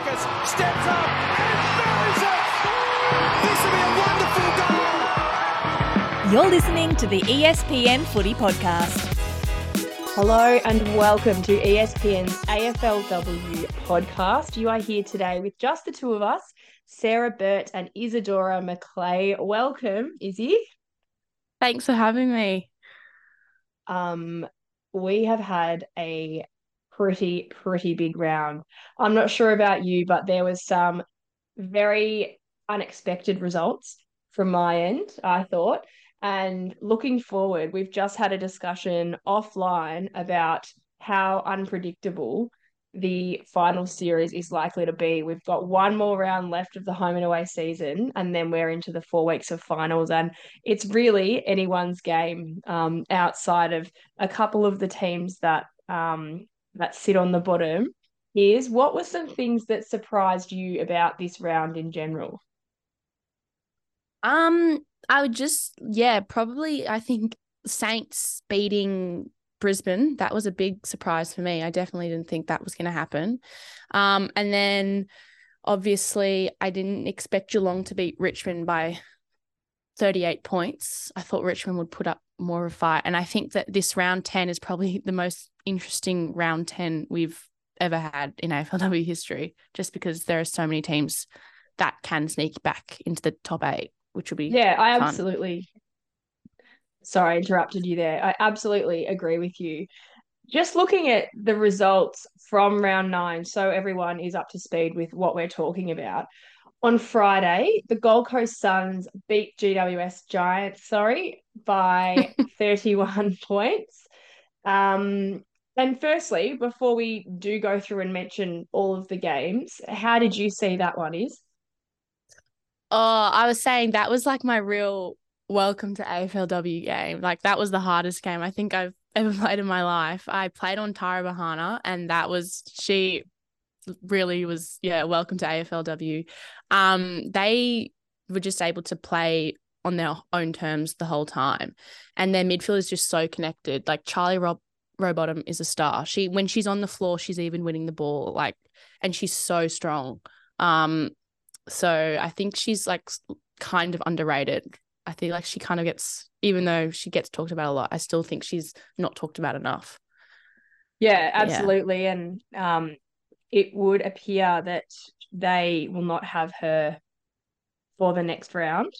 Marcus steps up and buries it. This will be a wonderful goal. You're listening to the ESPN Footy Podcast. Hello and welcome to ESPN's AFLW podcast. You are here today with just the two of us, Sarah Burt and Isadora McLeay. Welcome, Izzy. Thanks for having me. Um, we have had a pretty, pretty big round. I'm not sure about you, but there was some very unexpected results from my end, I thought. And looking forward, we've just had a discussion offline about how unpredictable the final series is likely to be. We've got one more round left of the home and away season, and then we're into the four weeks of finals. And it's really anyone's game um, outside of a couple of the teams that um, that sit on the bottom. Izzy what were some things that surprised you about this round in general? Um, I would just yeah, probably I think Saints beating Brisbane, that was a big surprise for me. I definitely didn't think that was going to happen. Um, and then obviously I didn't expect Geelong to beat Richmond by 38 points. I thought Richmond would put up more of a fight. And I think that this round 10 is probably the most interesting round 10 we've ever had in AFLW history, just because there are so many teams that can sneak back into the top eight, which will be Yeah, I fun. absolutely. Sorry, I interrupted you there. I absolutely agree with you. Just looking at the results from round nine, so everyone is up to speed with what we're talking about. On Friday, the Gold Coast Suns beat GWS Giants, sorry, by 31 points. Um, and firstly, before we do go through and mention all of the games, how did you see that one Izzy? Oh, I was saying that was like my real welcome to AFLW game. Like that was the hardest game I think I've ever played in my life. I played on Tara Bohanna and that was she really was yeah, welcome to AFLW. Um they were just able to play on their own terms the whole time. And their midfield is just so connected. Like Charlie Rob Rowbottom is a star. She when she's on the floor, she's even winning the ball. Like and she's so strong. Um so I think she's like kind of underrated. I feel like she kind of gets, even though she gets talked about a lot, I still think she's not talked about enough. Yeah, absolutely. Yeah. And um, it would appear that they will not have her for the next round.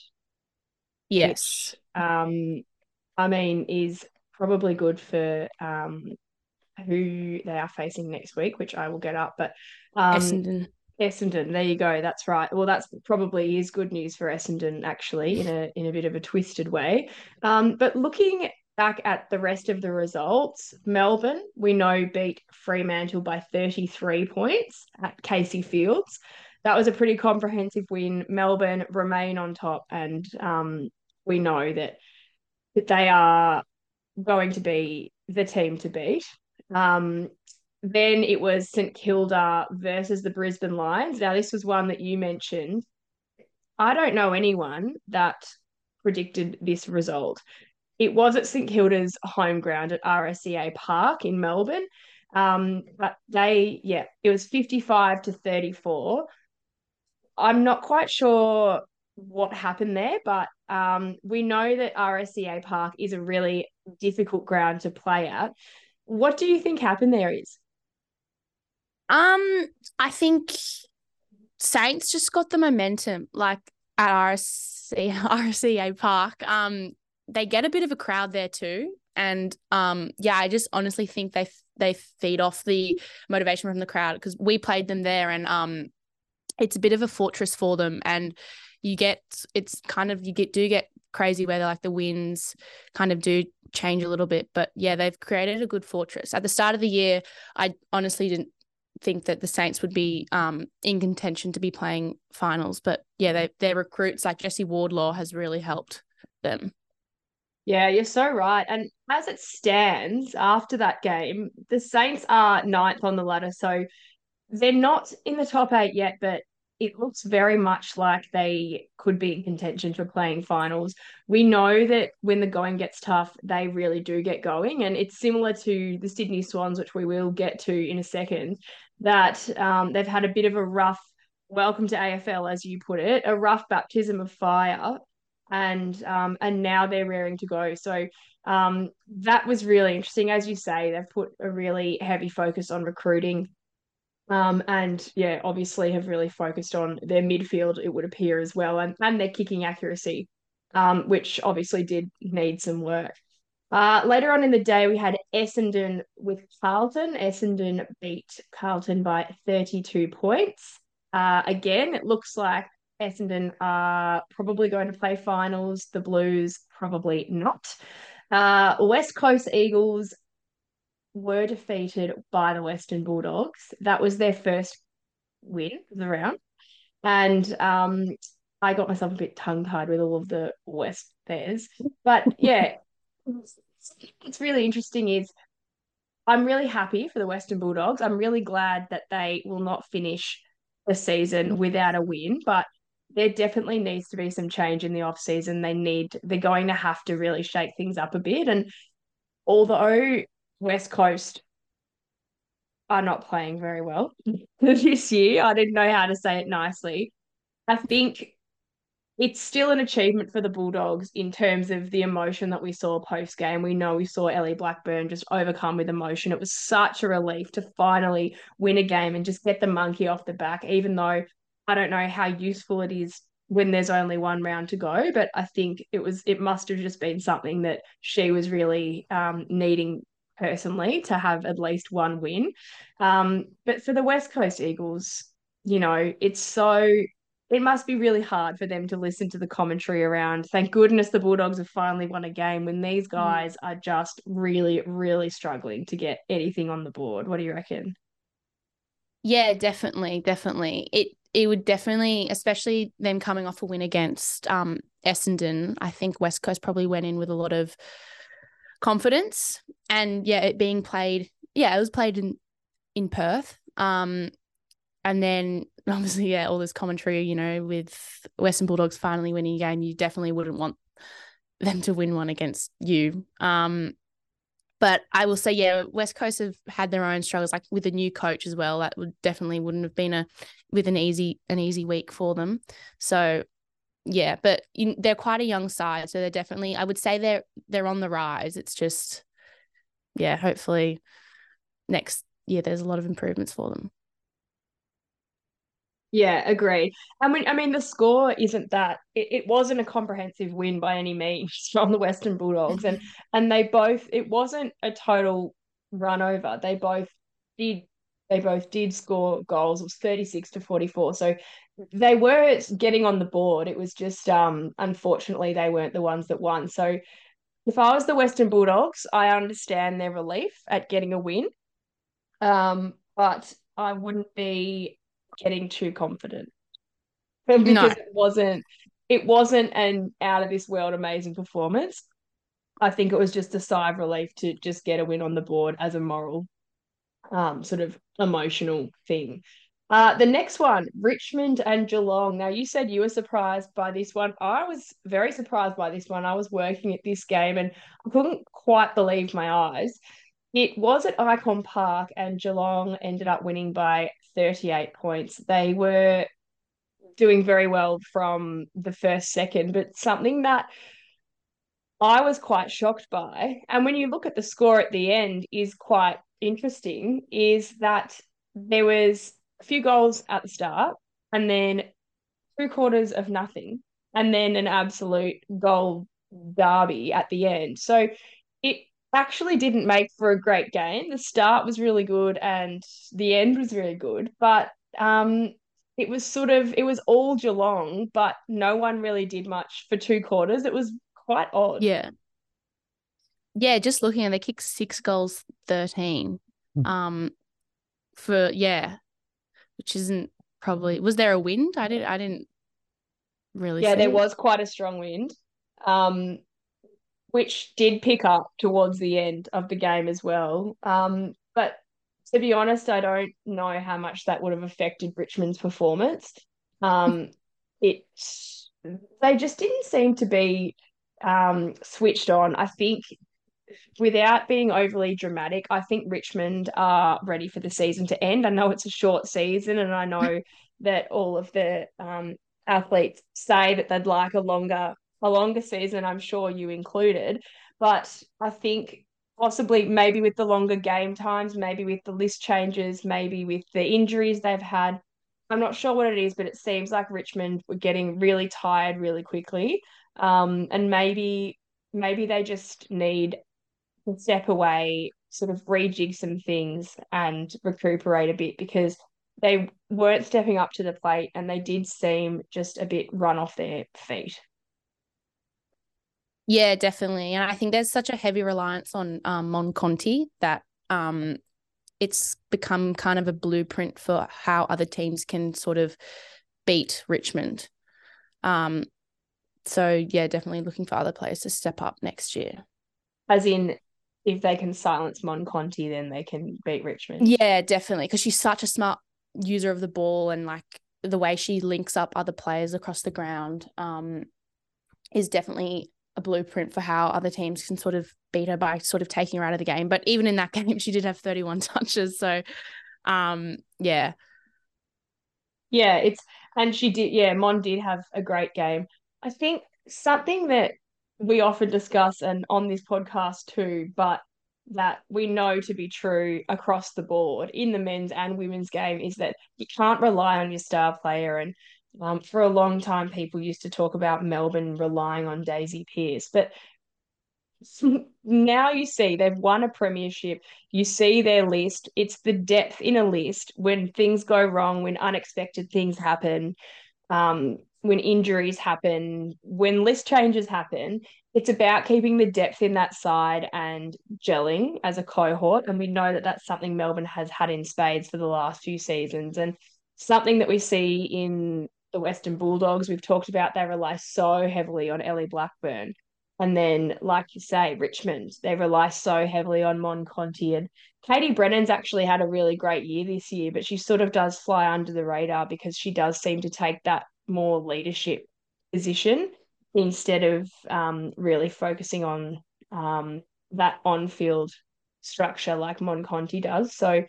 Yes. Which, um, I mean, is probably good for um, who they are facing next week, which I will get up. But um, Essendon. Essendon, there you go. That's right. Well, that's probably is good news for Essendon, actually, in a in a bit of a twisted way. Um, but looking back at the rest of the results, Melbourne, we know beat Fremantle by 33 points at Casey Fields. That was a pretty comprehensive win. Melbourne remain on top, and um, we know that that they are going to be the team to beat. Um, then it was St Kilda versus the Brisbane Lions. Now, this was one that you mentioned. I don't know anyone that predicted this result. It was at St Kilda's home ground at RSEA Park in Melbourne. Um, but they, yeah, it was 55 to 34. I'm not quite sure what happened there, but um, we know that RSEA Park is a really difficult ground to play at. What do you think happened there Izzy? Um, I think Saints just got the momentum, like at RSC, RSEA Park. Um, they get a bit of a crowd there too, and um, yeah, I just honestly think they they feed off the motivation from the crowd because we played them there, and um, it's a bit of a fortress for them, and you get it's kind of you get do get crazy weather like the winds kind of do change a little bit but yeah they've created a good fortress at the start of the year i honestly didn't think that the Saints would be um, in contention to be playing finals. But yeah, they, their recruits like Jesse Wardlaw has really helped them. Yeah, you're so right. And as it stands after that game, the Saints are ninth on the ladder. So they're not in the top eight yet, but it looks very much like they could be in contention for playing finals. We know that when the going gets tough, they really do get going. And it's similar to the Sydney Swans, which we will get to in a second. that um, they've had a bit of a rough welcome to AFL, as you put it, a rough baptism of fire, and um, and now they're raring to go. So um, that was really interesting. As you say, they've put a really heavy focus on recruiting. Um, and yeah, obviously have really focused on their midfield, it would appear as well, and, and their kicking accuracy, um, which obviously did need some work. Uh, later on in the day, we had Essendon with Carlton. Essendon beat Carlton by 32 points. Uh, again, it looks like Essendon are probably going to play finals. The Blues probably not. Uh, West Coast Eagles were defeated by the Western Bulldogs. That was their first win of the round. And um, I got myself a bit tongue tied with all of the West Bears. But yeah, it's really interesting is I'm really happy for the Western Bulldogs. I'm really glad that they will not finish the season without a win, but there definitely needs to be some change in the off season. They need they're going to have to really shake things up a bit. And although West Coast are not playing very well this year, I didn't know how to say it nicely. I think it's still an achievement for the Bulldogs in terms of the emotion that we saw post game. We know we saw Ellie Blackburn just overcome with emotion. It was such a relief to finally win a game and just get the monkey off the back, even though I don't know how useful it is when there's only one round to go. But I think it was it must have just been something that she was really um, needing personally to have at least one win. Um, but for the West Coast Eagles, you know, it's so it must be really hard for them to listen to the commentary around. Thank goodness the Bulldogs have finally won a game when these mm. guys are just really, really struggling to get anything on the board. What do you reckon? Yeah, definitely, definitely. It it would definitely, especially them coming off a win against um Essendon. I think West Coast probably went in with a lot of confidence, and yeah, it being played. Yeah, it was played in in Perth. Um, and then obviously, yeah, all this commentary, you know, with Western Bulldogs finally winning a game, you definitely wouldn't want them to win one against you. Um, but I will say, yeah, West Coast have had their own struggles, like with a new coach as well. That would definitely wouldn't have been a with an easy an easy week for them. So yeah, but they're quite a young side, so they're definitely I would say they're they're on the rise. It's just yeah, hopefully next year there's a lot of improvements for them. Yeah, agreed. I mean, I mean, the score isn't that it, it wasn't a comprehensive win by any means from the Western Bulldogs, and and they both it wasn't a total run over. They both did they both did score goals. It was thirty six to forty four, so they were getting on the board. It was just um unfortunately they weren't the ones that won. So if I was the Western Bulldogs, I understand their relief at getting a win, um, but I wouldn't be getting too confident because no. it wasn't it wasn't an out of this world amazing performance. I think it was just a sigh of relief to just get a win on the board as a moral um, sort of emotional thing. Uh, the next one, Richmond and Geelong. Now, you said you were surprised by this one. I was very surprised by this one. I was working at this game and I couldn't quite believe my eyes. It was at Icon Park, and Geelong ended up winning by 38 points. They were doing very well from the first second, but something that I was quite shocked by, and when you look at the score at the end, is quite interesting, is that there was a few goals at the start, and then two quarters of nothing, and then an absolute goal derby at the end. So it actually didn't make for a great game. The start was really good and the end was very good, but um, it was sort of it was all Geelong, but no one really did much for two quarters. It was quite odd. Yeah. Yeah, just looking at they kicked six goals, thirteen. Hmm. Um for yeah. Which isn't probably was there a wind? I didn't I didn't really Yeah, there was quite a strong wind. Um which did pick up towards the end of the game as well. Um, but to be honest, I don't know how much that would have affected Richmond's performance. Um, it they just didn't seem to be um, switched on. I think without being overly dramatic, I think Richmond are ready for the season to end. I know it's a short season, and I know that all of the um, athletes say that they'd like a longer a longer season. I'm sure you included, but I think possibly maybe with the longer game times, maybe with the list changes, maybe with the injuries they've had. I'm not sure what it is, but it seems like Richmond were getting really tired really quickly. Um, and maybe maybe they just need to step away, sort of rejig some things and recuperate a bit because they weren't stepping up to the plate and they did seem just a bit run off their feet. Yeah, definitely. And I think there's such a heavy reliance on um, Mon Conti that um, it's become kind of a blueprint for how other teams can sort of beat Richmond. Um, so yeah, definitely looking for other players to step up next year. As in, if they can silence Mon Conti, then they can beat Richmond. Yeah, definitely, because she's such a smart user of the ball and like the way she links up other players across the ground um, is definitely a blueprint for how other teams can sort of beat her by sort of taking her out of the game. But even in that game, she did have 31 touches. So, um, yeah. Yeah, it's, and she did, yeah, Mon did have a great game. I think something that we often discuss and on this podcast too, but that we know to be true across the board in the men's and women's game is that you can't rely on your star player. And um, for a long time, people used to talk about Melbourne relying on Daisy Pearce, but now you see they've won a premiership. You see their list. It's the depth in a list when things go wrong, when unexpected things happen, um, when injuries happen, when list changes happen. It's about keeping the depth in that side and gelling as a cohort. And we know that that's something Melbourne has had in spades for the last few seasons. And something that we see in the Western Bulldogs, we've talked about, they rely so heavily on Ellie Blackburn. And then, like you say, Richmond, they rely so heavily on Mon Conti. And Katie Brennan's actually had a really great year this year, but she sort of does fly under the radar because she does seem to take that more leadership position instead of um, really focusing on um, that on field structure like Mon Conti does. So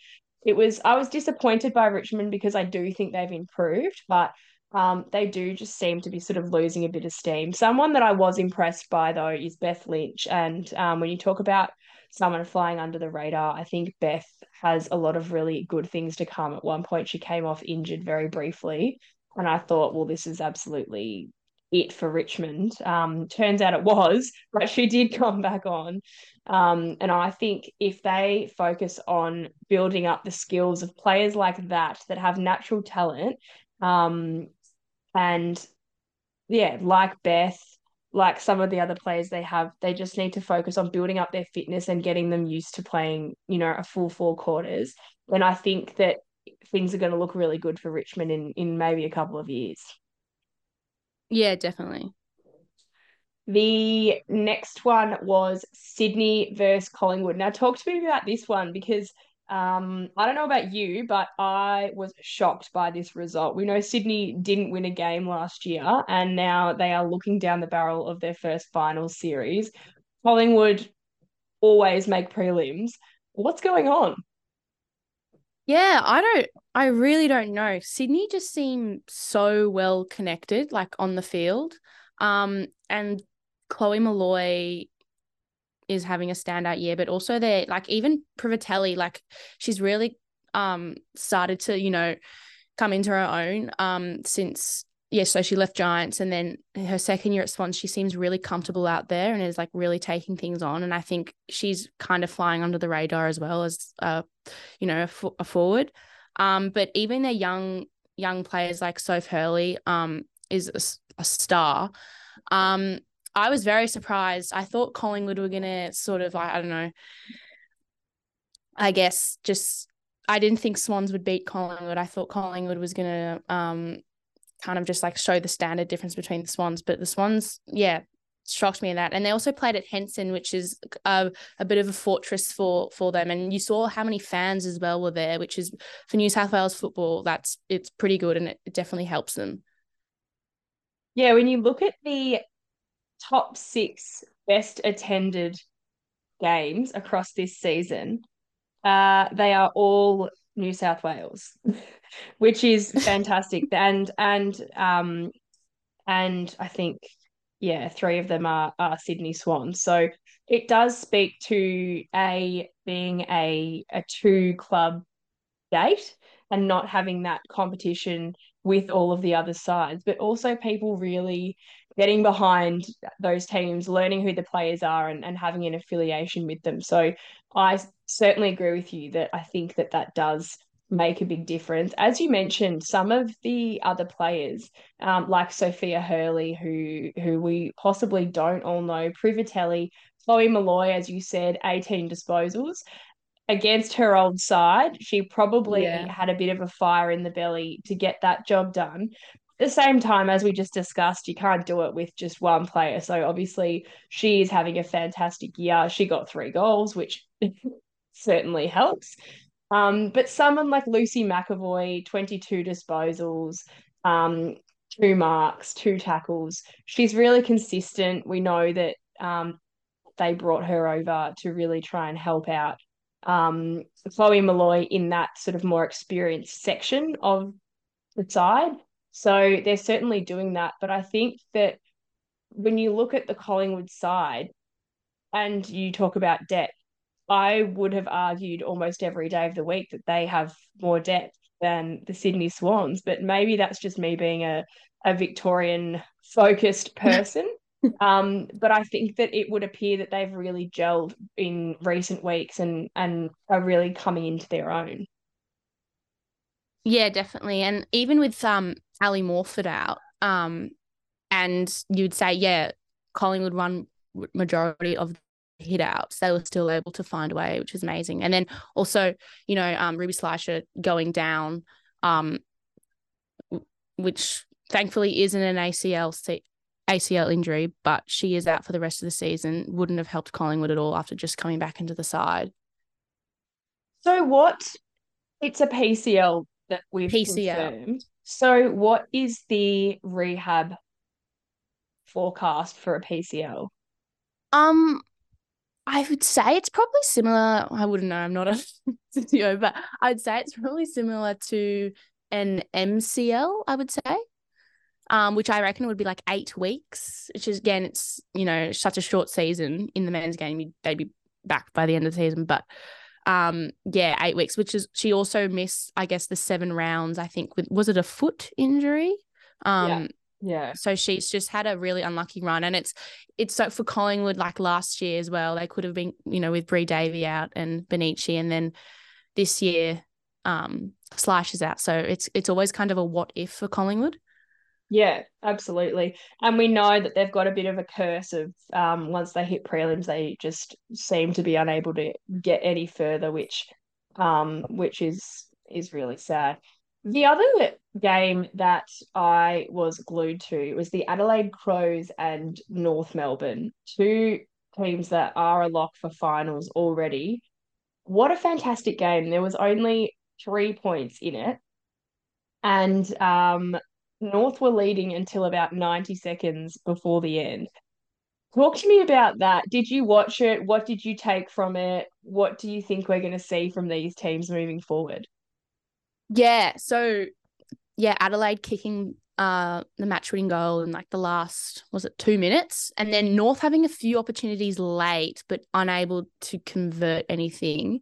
it was, I was disappointed by Richmond because I do think they've improved, but um, they do just seem to be sort of losing a bit of steam. Someone that I was impressed by, though, is Beth Lynch. And um, when you talk about someone flying under the radar, I think Beth has a lot of really good things to come. At one point, she came off injured very briefly. And I thought, well, this is absolutely it for Richmond. Um, turns out it was, but she did come back on. Um, and I think if they focus on building up the skills of players like that, that have natural talent, um, and yeah, like Beth, like some of the other players they have, they just need to focus on building up their fitness and getting them used to playing, you know, a full four quarters. And I think that things are going to look really good for Richmond in in maybe a couple of years. Yeah, definitely. The next one was Sydney versus Collingwood. Now, talk to me about this one because um, I don't know about you, but I was shocked by this result. We know Sydney didn't win a game last year, and now they are looking down the barrel of their first final series. Collingwood always make prelims. What's going on? Yeah, I don't, I really don't know. Sydney just seem so well connected, like on the field. Um, and Chloe Molloy is having a standout year, but also they like even Privatelli, like she's really um started to, you know, come into her own um since yeah, so she left Giants and then her second year at Swans, she seems really comfortable out there and is like really taking things on. And I think she's kind of flying under the radar as well as, uh, you know, a, a forward. Um, but even their young young players like Soph Hurley um, is a, a star. Um, I was very surprised. I thought Collingwood were gonna sort of like I don't know. I guess just I didn't think Swans would beat Collingwood. I thought Collingwood was gonna um kind of just like show the standard difference between the Swans, but the Swans, yeah, shocked me in that. And they also played at Henson, which is a, a bit of a fortress for for them. And you saw how many fans as well were there, which is for New South Wales football. That's it's pretty good, and it, it definitely helps them. Yeah, when you look at the top six best attended games across this season, uh, they are all New South Wales, which is fantastic. and and um and I think yeah, three of them are are Sydney Swans. So it does speak to a being a a two club date and not having that competition with all of the other sides, but also people really getting behind those teams, learning who the players are, and, and having an affiliation with them. So I certainly agree with you that I think that that does make a big difference. As you mentioned, some of the other players, um, like Sophia Hurley, who who we possibly don't all know, Privatelli, Chloe Molloy, as you said, 18 disposals. Against her old side, she probably Yeah. had a bit of a fire in the belly to get that job done. The same time, as we just discussed, you can't do it with just one player. So obviously, she is having a fantastic year. She got three goals, which certainly helps. Um, but someone like Lucy McEvoy, 22 disposals, um, two marks, two tackles. She's really consistent. We know that um, they brought her over to really try and help out um, Chloe Molloy in that sort of more experienced section of the side. So they're certainly doing that. But I think that when you look at the Collingwood side and you talk about depth, I would have argued almost every day of the week that they have more depth than the Sydney Swans. But maybe that's just me being a, a Victorian focused person. um, but I think that it would appear that they've really gelled in recent weeks and and are really coming into their own. Yeah, definitely. And even with um Ali Morphett out, um, and you'd say, yeah, Collingwood won majority of the hit outs. They were still able to find a way, which is amazing. And then also, you know, um, Ruby Schleicher going down, um, which thankfully isn't an ACL se- ACL injury, but she is out for the rest of the season. Wouldn't have helped Collingwood at all after just coming back into the side. So what? It's a PCL that we've PCL. confirmed. So what is the rehab forecast for a PCL? Um, I would say it's probably similar. I wouldn't know. I'm not a physio, but I'd say it's probably similar to an MCL. I would say, um, which I reckon would be like eight weeks. Which is again, it's you know such a short season in the men's game. They'd be back by the end of the season, but um, yeah, eight weeks. Which is she also missed, I guess, the seven rounds. I think with was it a foot injury? Um, Yeah. so she's just had a really unlucky run, and it's it's so for Collingwood like last year as well. They could have been you know with Brie Davey out and Benici, and then this year um Slash is out. So it's it's always kind of a what if for Collingwood. Yeah, absolutely. And we know that they've got a bit of a curse of um, once they hit prelims, they just seem to be unable to get any further, which um, which is is really sad. The other game that I was glued to was the Adelaide Crows and North Melbourne, two teams that are a lock for finals already. What a fantastic game. There was only three points in it. And um, North were leading until about 90 seconds before the end. Talk to me about that. Did you watch it? What did you take from it? What do you think we're going to see from these teams moving forward? Yeah. So yeah, Adelaide kicking uh the match winning goal in like the last was it two minutes, and then North having a few opportunities late but unable to convert anything.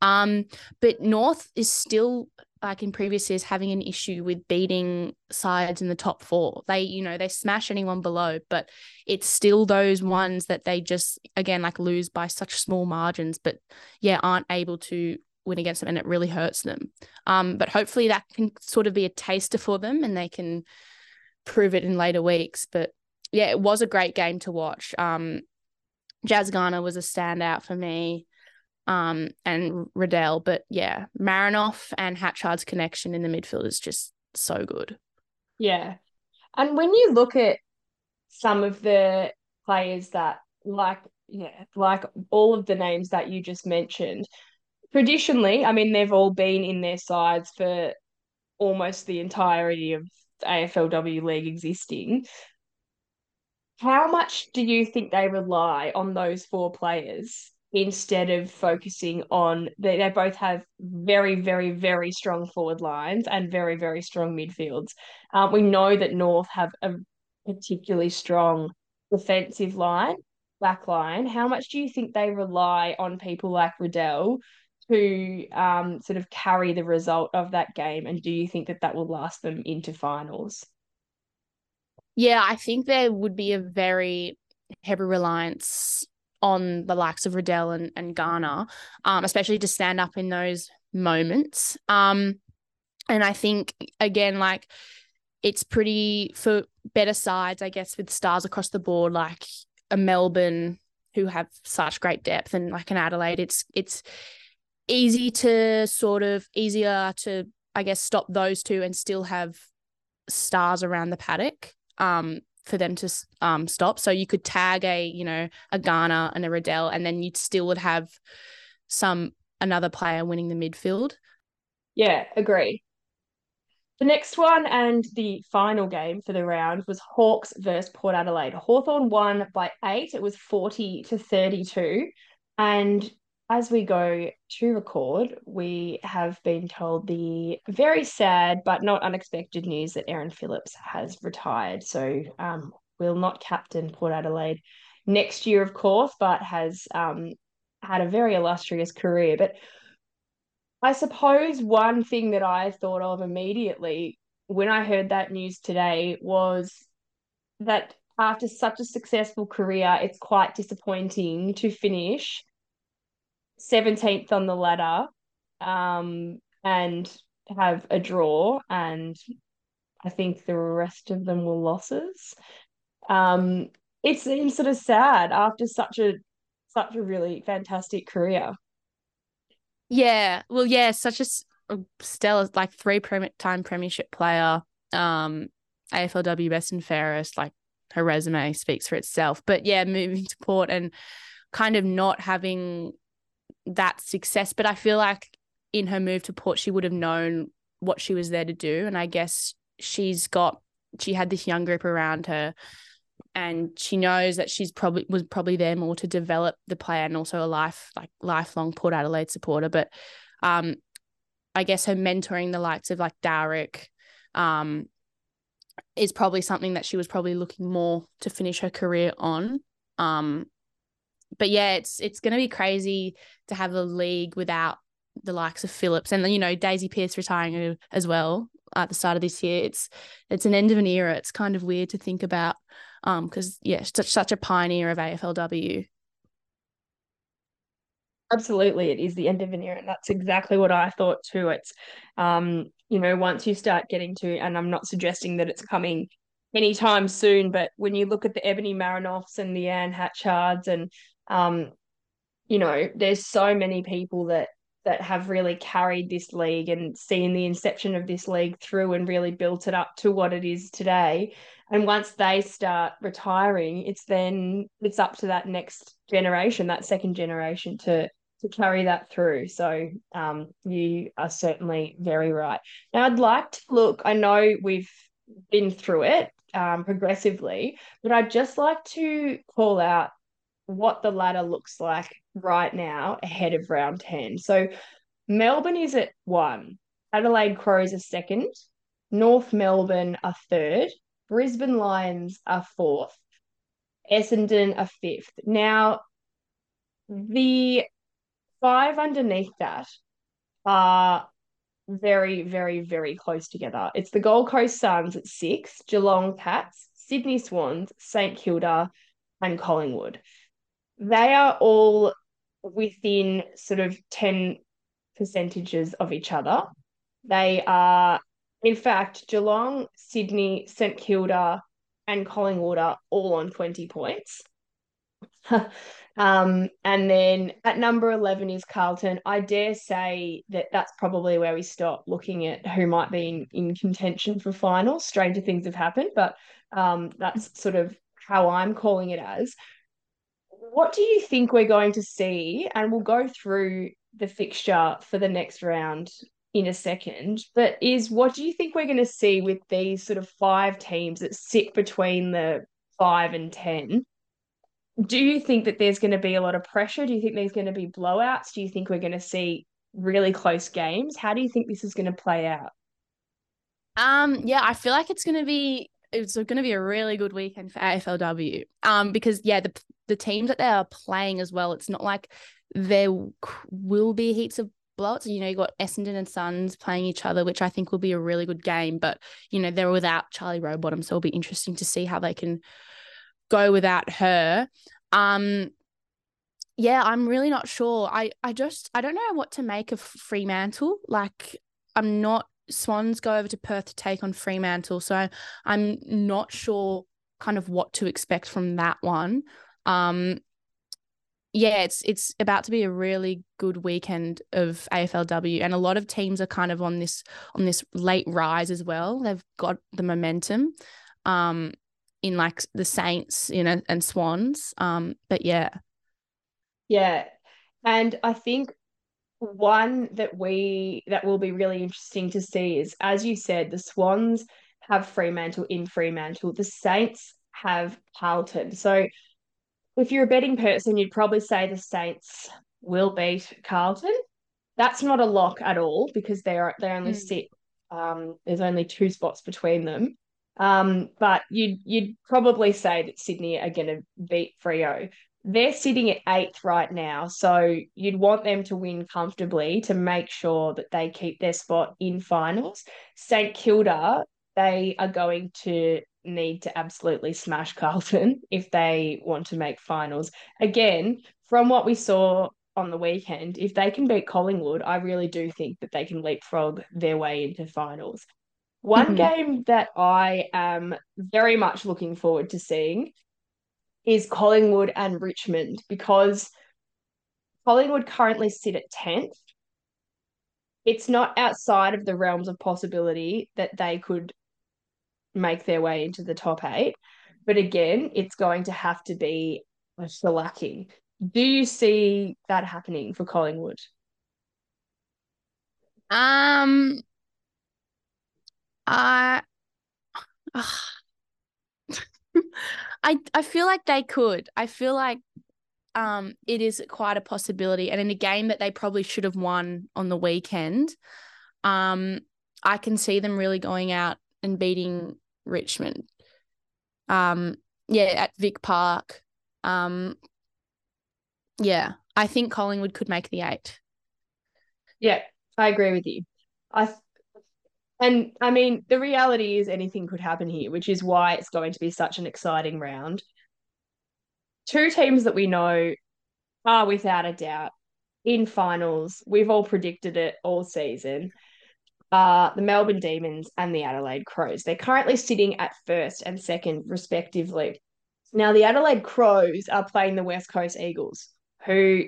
Um, but North is still like in previous years having an issue with beating sides in the top four. They, you know, they smash anyone below, but it's still those ones that they just again like lose by such small margins, but yeah, aren't able to win against them and it really hurts them. Um, but hopefully that can sort of be a taster for them and they can prove it in later weeks. But yeah, it was a great game to watch. Um, Jazz Garner was a standout for me um, and Riddell. But yeah, Marinoff and Hatchard's connection in the midfield is just so good. Yeah. And when you look at some of the players that like yeah, like all of the names that you just mentioned, traditionally, I mean, they've all been in their sides for almost the entirety of AFLW league existing. How much do you think they rely on those four players instead of focusing on they, they both have very very very strong forward lines and very very strong midfields. Um, we know that north have a particularly strong defensive line back line. How much do you think they rely on people like Riddell to um, sort of carry the result of that game? And do you think that that will last them into finals? Yeah i think there would be a very heavy reliance on the likes of Riddell and, and Garner, um, especially to stand up in those moments. Um, and I think again, like it's pretty for better sides, I guess, with stars across the board, like a Melbourne who have such great depth and like an Adelaide, it's it's easy to sort of easier to I guess stop those two and still have stars around the paddock. Um, for them to um, stop. So you could tag a, you know, a Garner and a Riddell, and then you still would have some another player winning the midfield. Yeah, agree. The next one and the final game for the round was Hawks versus Port Adelaide. Hawthorn won by eight. It was 40 to 32. And as we go to record, we have been told the very sad but not unexpected news that Erin Phillips has retired. So um, will not captain Port Adelaide next year, of course, but has um, had a very illustrious career. But I suppose one thing that I thought of immediately when I heard that news today was that after such a successful career, it's quite disappointing to finish 17th on the ladder um, and have a draw. And I think the rest of them were losses. Um, it seems sort of sad after such a such a really fantastic career. Yeah, well, yeah, such a, stellar, like three time premiership player, um, AFLW best and fairest. Like her resume speaks for itself. But yeah, moving to Port and kind of not having that success. But I feel like in her move to Port, she would have known what she was there to do. And I guess she's got, she had this young group around her and she knows that she's probably was probably there more to develop the player and also a life like lifelong Port Adelaide supporter. But um, I guess her mentoring the likes of like Darick um, is probably something that she was probably looking more to finish her career on. Um, but yeah, it's it's going to be crazy to have a league without the likes of Phillips and you know Daisy Pearce retiring as well at the start of this year. It's it's an end of an era. It's kind of weird to think about um because yeah, such such a pioneer of AFLW. Absolutely, it is the end of an era, and that's exactly what I thought too. It's um you know once you start getting to, and I'm not suggesting that it's coming anytime soon, but when you look at the Ebony Marinoffs and the Anne Hatchards and um, you know, there's so many people that that have really carried this league and seen the inception of this league through and really built it up to what it is today. And once they start retiring, it's then it's up to that next generation, that second generation to to carry that through. So um, you are certainly very right. Now I'd like to look, I know we've been through it um, progressively, but I'd just like to call out what the ladder looks like right now ahead of round 10. So Melbourne is at one, Adelaide Crows are second, North Melbourne are third, Brisbane Lions are fourth, Essendon are fifth. Now, the five underneath that are very, very, very close together. It's the Gold Coast Suns at six, Geelong Cats, Sydney Swans, St Kilda, and Collingwood they are all within sort of 10 percentages of each other. They are, in fact, Geelong, Sydney, St Kilda, and Collingwood are all on 20 points. um, and then at number 11 is Carlton. I dare say that that's probably where we stop looking at who might be in, in contention for finals. Stranger things have happened, but um, that's sort of how I'm calling it as what do you think we're going to see? And we'll go through the fixture for the next round in a second. But Izzy what do you think we're going to see with these sort of five teams that sit between the five and ten? do you think that there's going to be a lot of pressure? Do you think there's going to be blowouts? Do you think we're going to see really close games? How do you think this is going to play out? Um, yeah, I feel like it's gonna be it's going to be a really good weekend for AFLW. Um, because yeah, the the teams that they are playing as well, it's not like there will be heaps of blowouts. You know, you got Essendon and Suns playing each other, which I think will be a really good game. But you know, they're without Charlie Rowbottom, so it'll be interesting to see how they can go without her. Um, yeah, I'm really not sure. I I just I don't know what to make of Fremantle. Like, I'm not Swans go over to Perth to take on Fremantle. So I'm not sure kind of what to expect from that one. Um, yeah, it's it's about to be a really good weekend of AFLW, and a lot of teams are kind of on this on this late rise as well. They've got the momentum, um, in like the Saints, you know, and Swans. Um, but yeah, yeah, and I think one that we that will be really interesting to see is as you said the swans have fremantle in fremantle the saints have carlton so if you're a betting person you'd probably say the saints will beat carlton that's not a lock at all because they're they only mm. sit um, there's only two spots between them um, but you'd you'd probably say that sydney are going to beat Freo. they're sitting at eighth right now. So you'd want them to win comfortably to make sure that they keep their spot in finals. St Kilda, they are going to need to absolutely smash Carlton if they want to make finals. Again, from what we saw on the weekend, if they can beat Collingwood, I really do think that they can leapfrog their way into finals. One mm-hmm. game that I am very much looking forward to seeing is Collingwood and Richmond because Collingwood currently sit at 10th. It's not outside of the realms of possibility that they could make their way into the top eight. But again, it's going to have to be a shellacking. Do you see that happening for Collingwood? Um, I, uh, I I feel like they could. I feel like um it is quite a possibility and in a game that they probably should have won on the weekend um I can see them really going out and beating Richmond um yeah at Vic Park um yeah I think Collingwood could make the 8 yeah I agree with you I and I mean, the reality is anything could happen here, which is why it's going to be such an exciting round. Two teams that we know are without a doubt in finals. We've all predicted it all season. Uh, the Melbourne Demons and the Adelaide Crows. They're currently sitting at first and second, respectively. Now, the Adelaide Crows are playing the West Coast Eagles, who,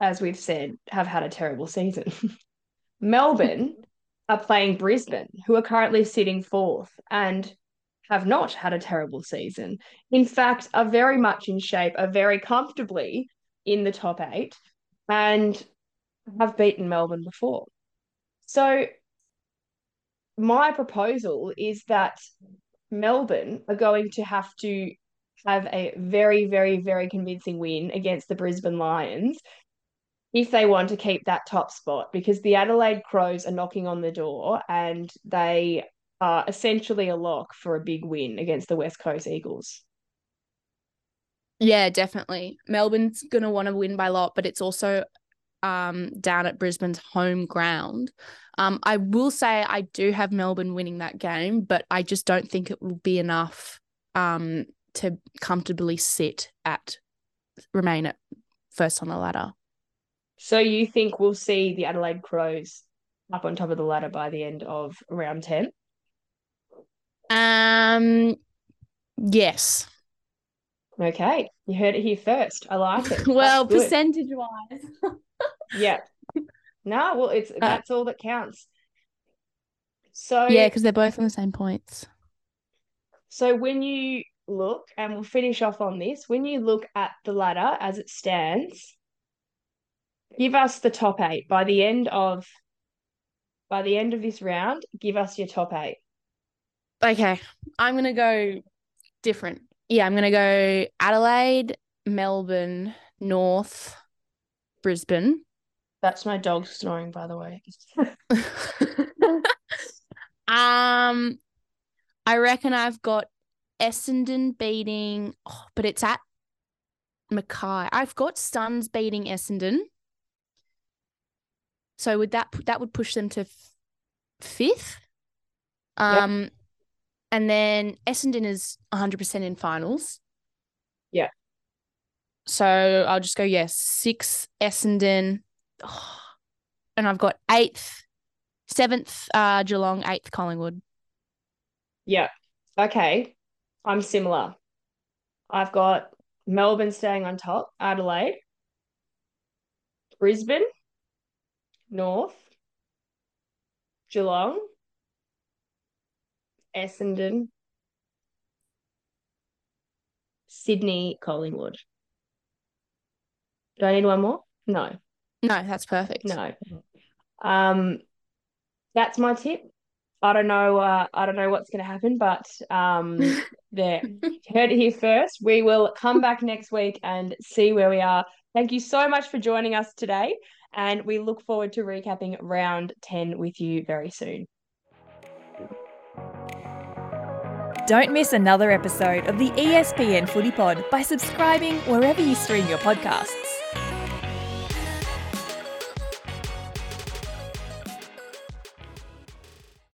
as we've said, have had a terrible season. Melbourne are playing Brisbane, who are currently sitting fourth and have not had a terrible season. In fact, are very much in shape, are very comfortably in the top eight, and have beaten Melbourne before. So, my proposal is that Melbourne are going to have to have a very, very, very convincing win against the Brisbane Lions if they want to keep that top spot because the Adelaide Crows are knocking on the door and they are essentially a lock for a big win against the West Coast Eagles. Yeah, definitely. Melbourne's going to want to win by lot, but it's also um, down at Brisbane's home ground. Um, I will say I do have Melbourne winning that game, but I just don't think it will be enough um, to comfortably sit at remain at first on the ladder. So you think we'll see the Adelaide Crows up on top of the ladder by the end of round 10? Um yes. Okay. You heard it here first. I like it. well, percentage wise. yeah. No, well it's uh, that's all that counts. So Yeah, because they're both on the same points. So when you look, and we'll finish off on this, when you look at the ladder as it stands, give us the top eight by the end of by the end of this round. Give us your top eight. Okay, I'm gonna go different. Yeah, I'm gonna go Adelaide, Melbourne, North, Brisbane. That's my dog snoring, by the way. um, I reckon I've got Essendon beating, oh, but it's at Mackay. I've got Suns beating Essendon. So would that that would push them to f- fifth? Um, and then Essendon is 100% in finals. Yeah. So I'll just go yes, six Essendon, oh, and I've got eighth, seventh uh Geelong, eighth Collingwood. Yeah. Okay. I'm similar. I've got Melbourne staying on top, Adelaide, Brisbane, North, Geelong, Essendon, Sydney, Collingwood. Do I need one more? No, No, that's perfect. no. Um, that's my tip. I don't know. Uh, I don't know what's going to happen, but um, there, heard it here first. We will come back next week and see where we are. Thank you so much for joining us today, and we look forward to recapping round ten with you very soon. Don't miss another episode of the ESPN Footy Pod by subscribing wherever you stream your podcasts.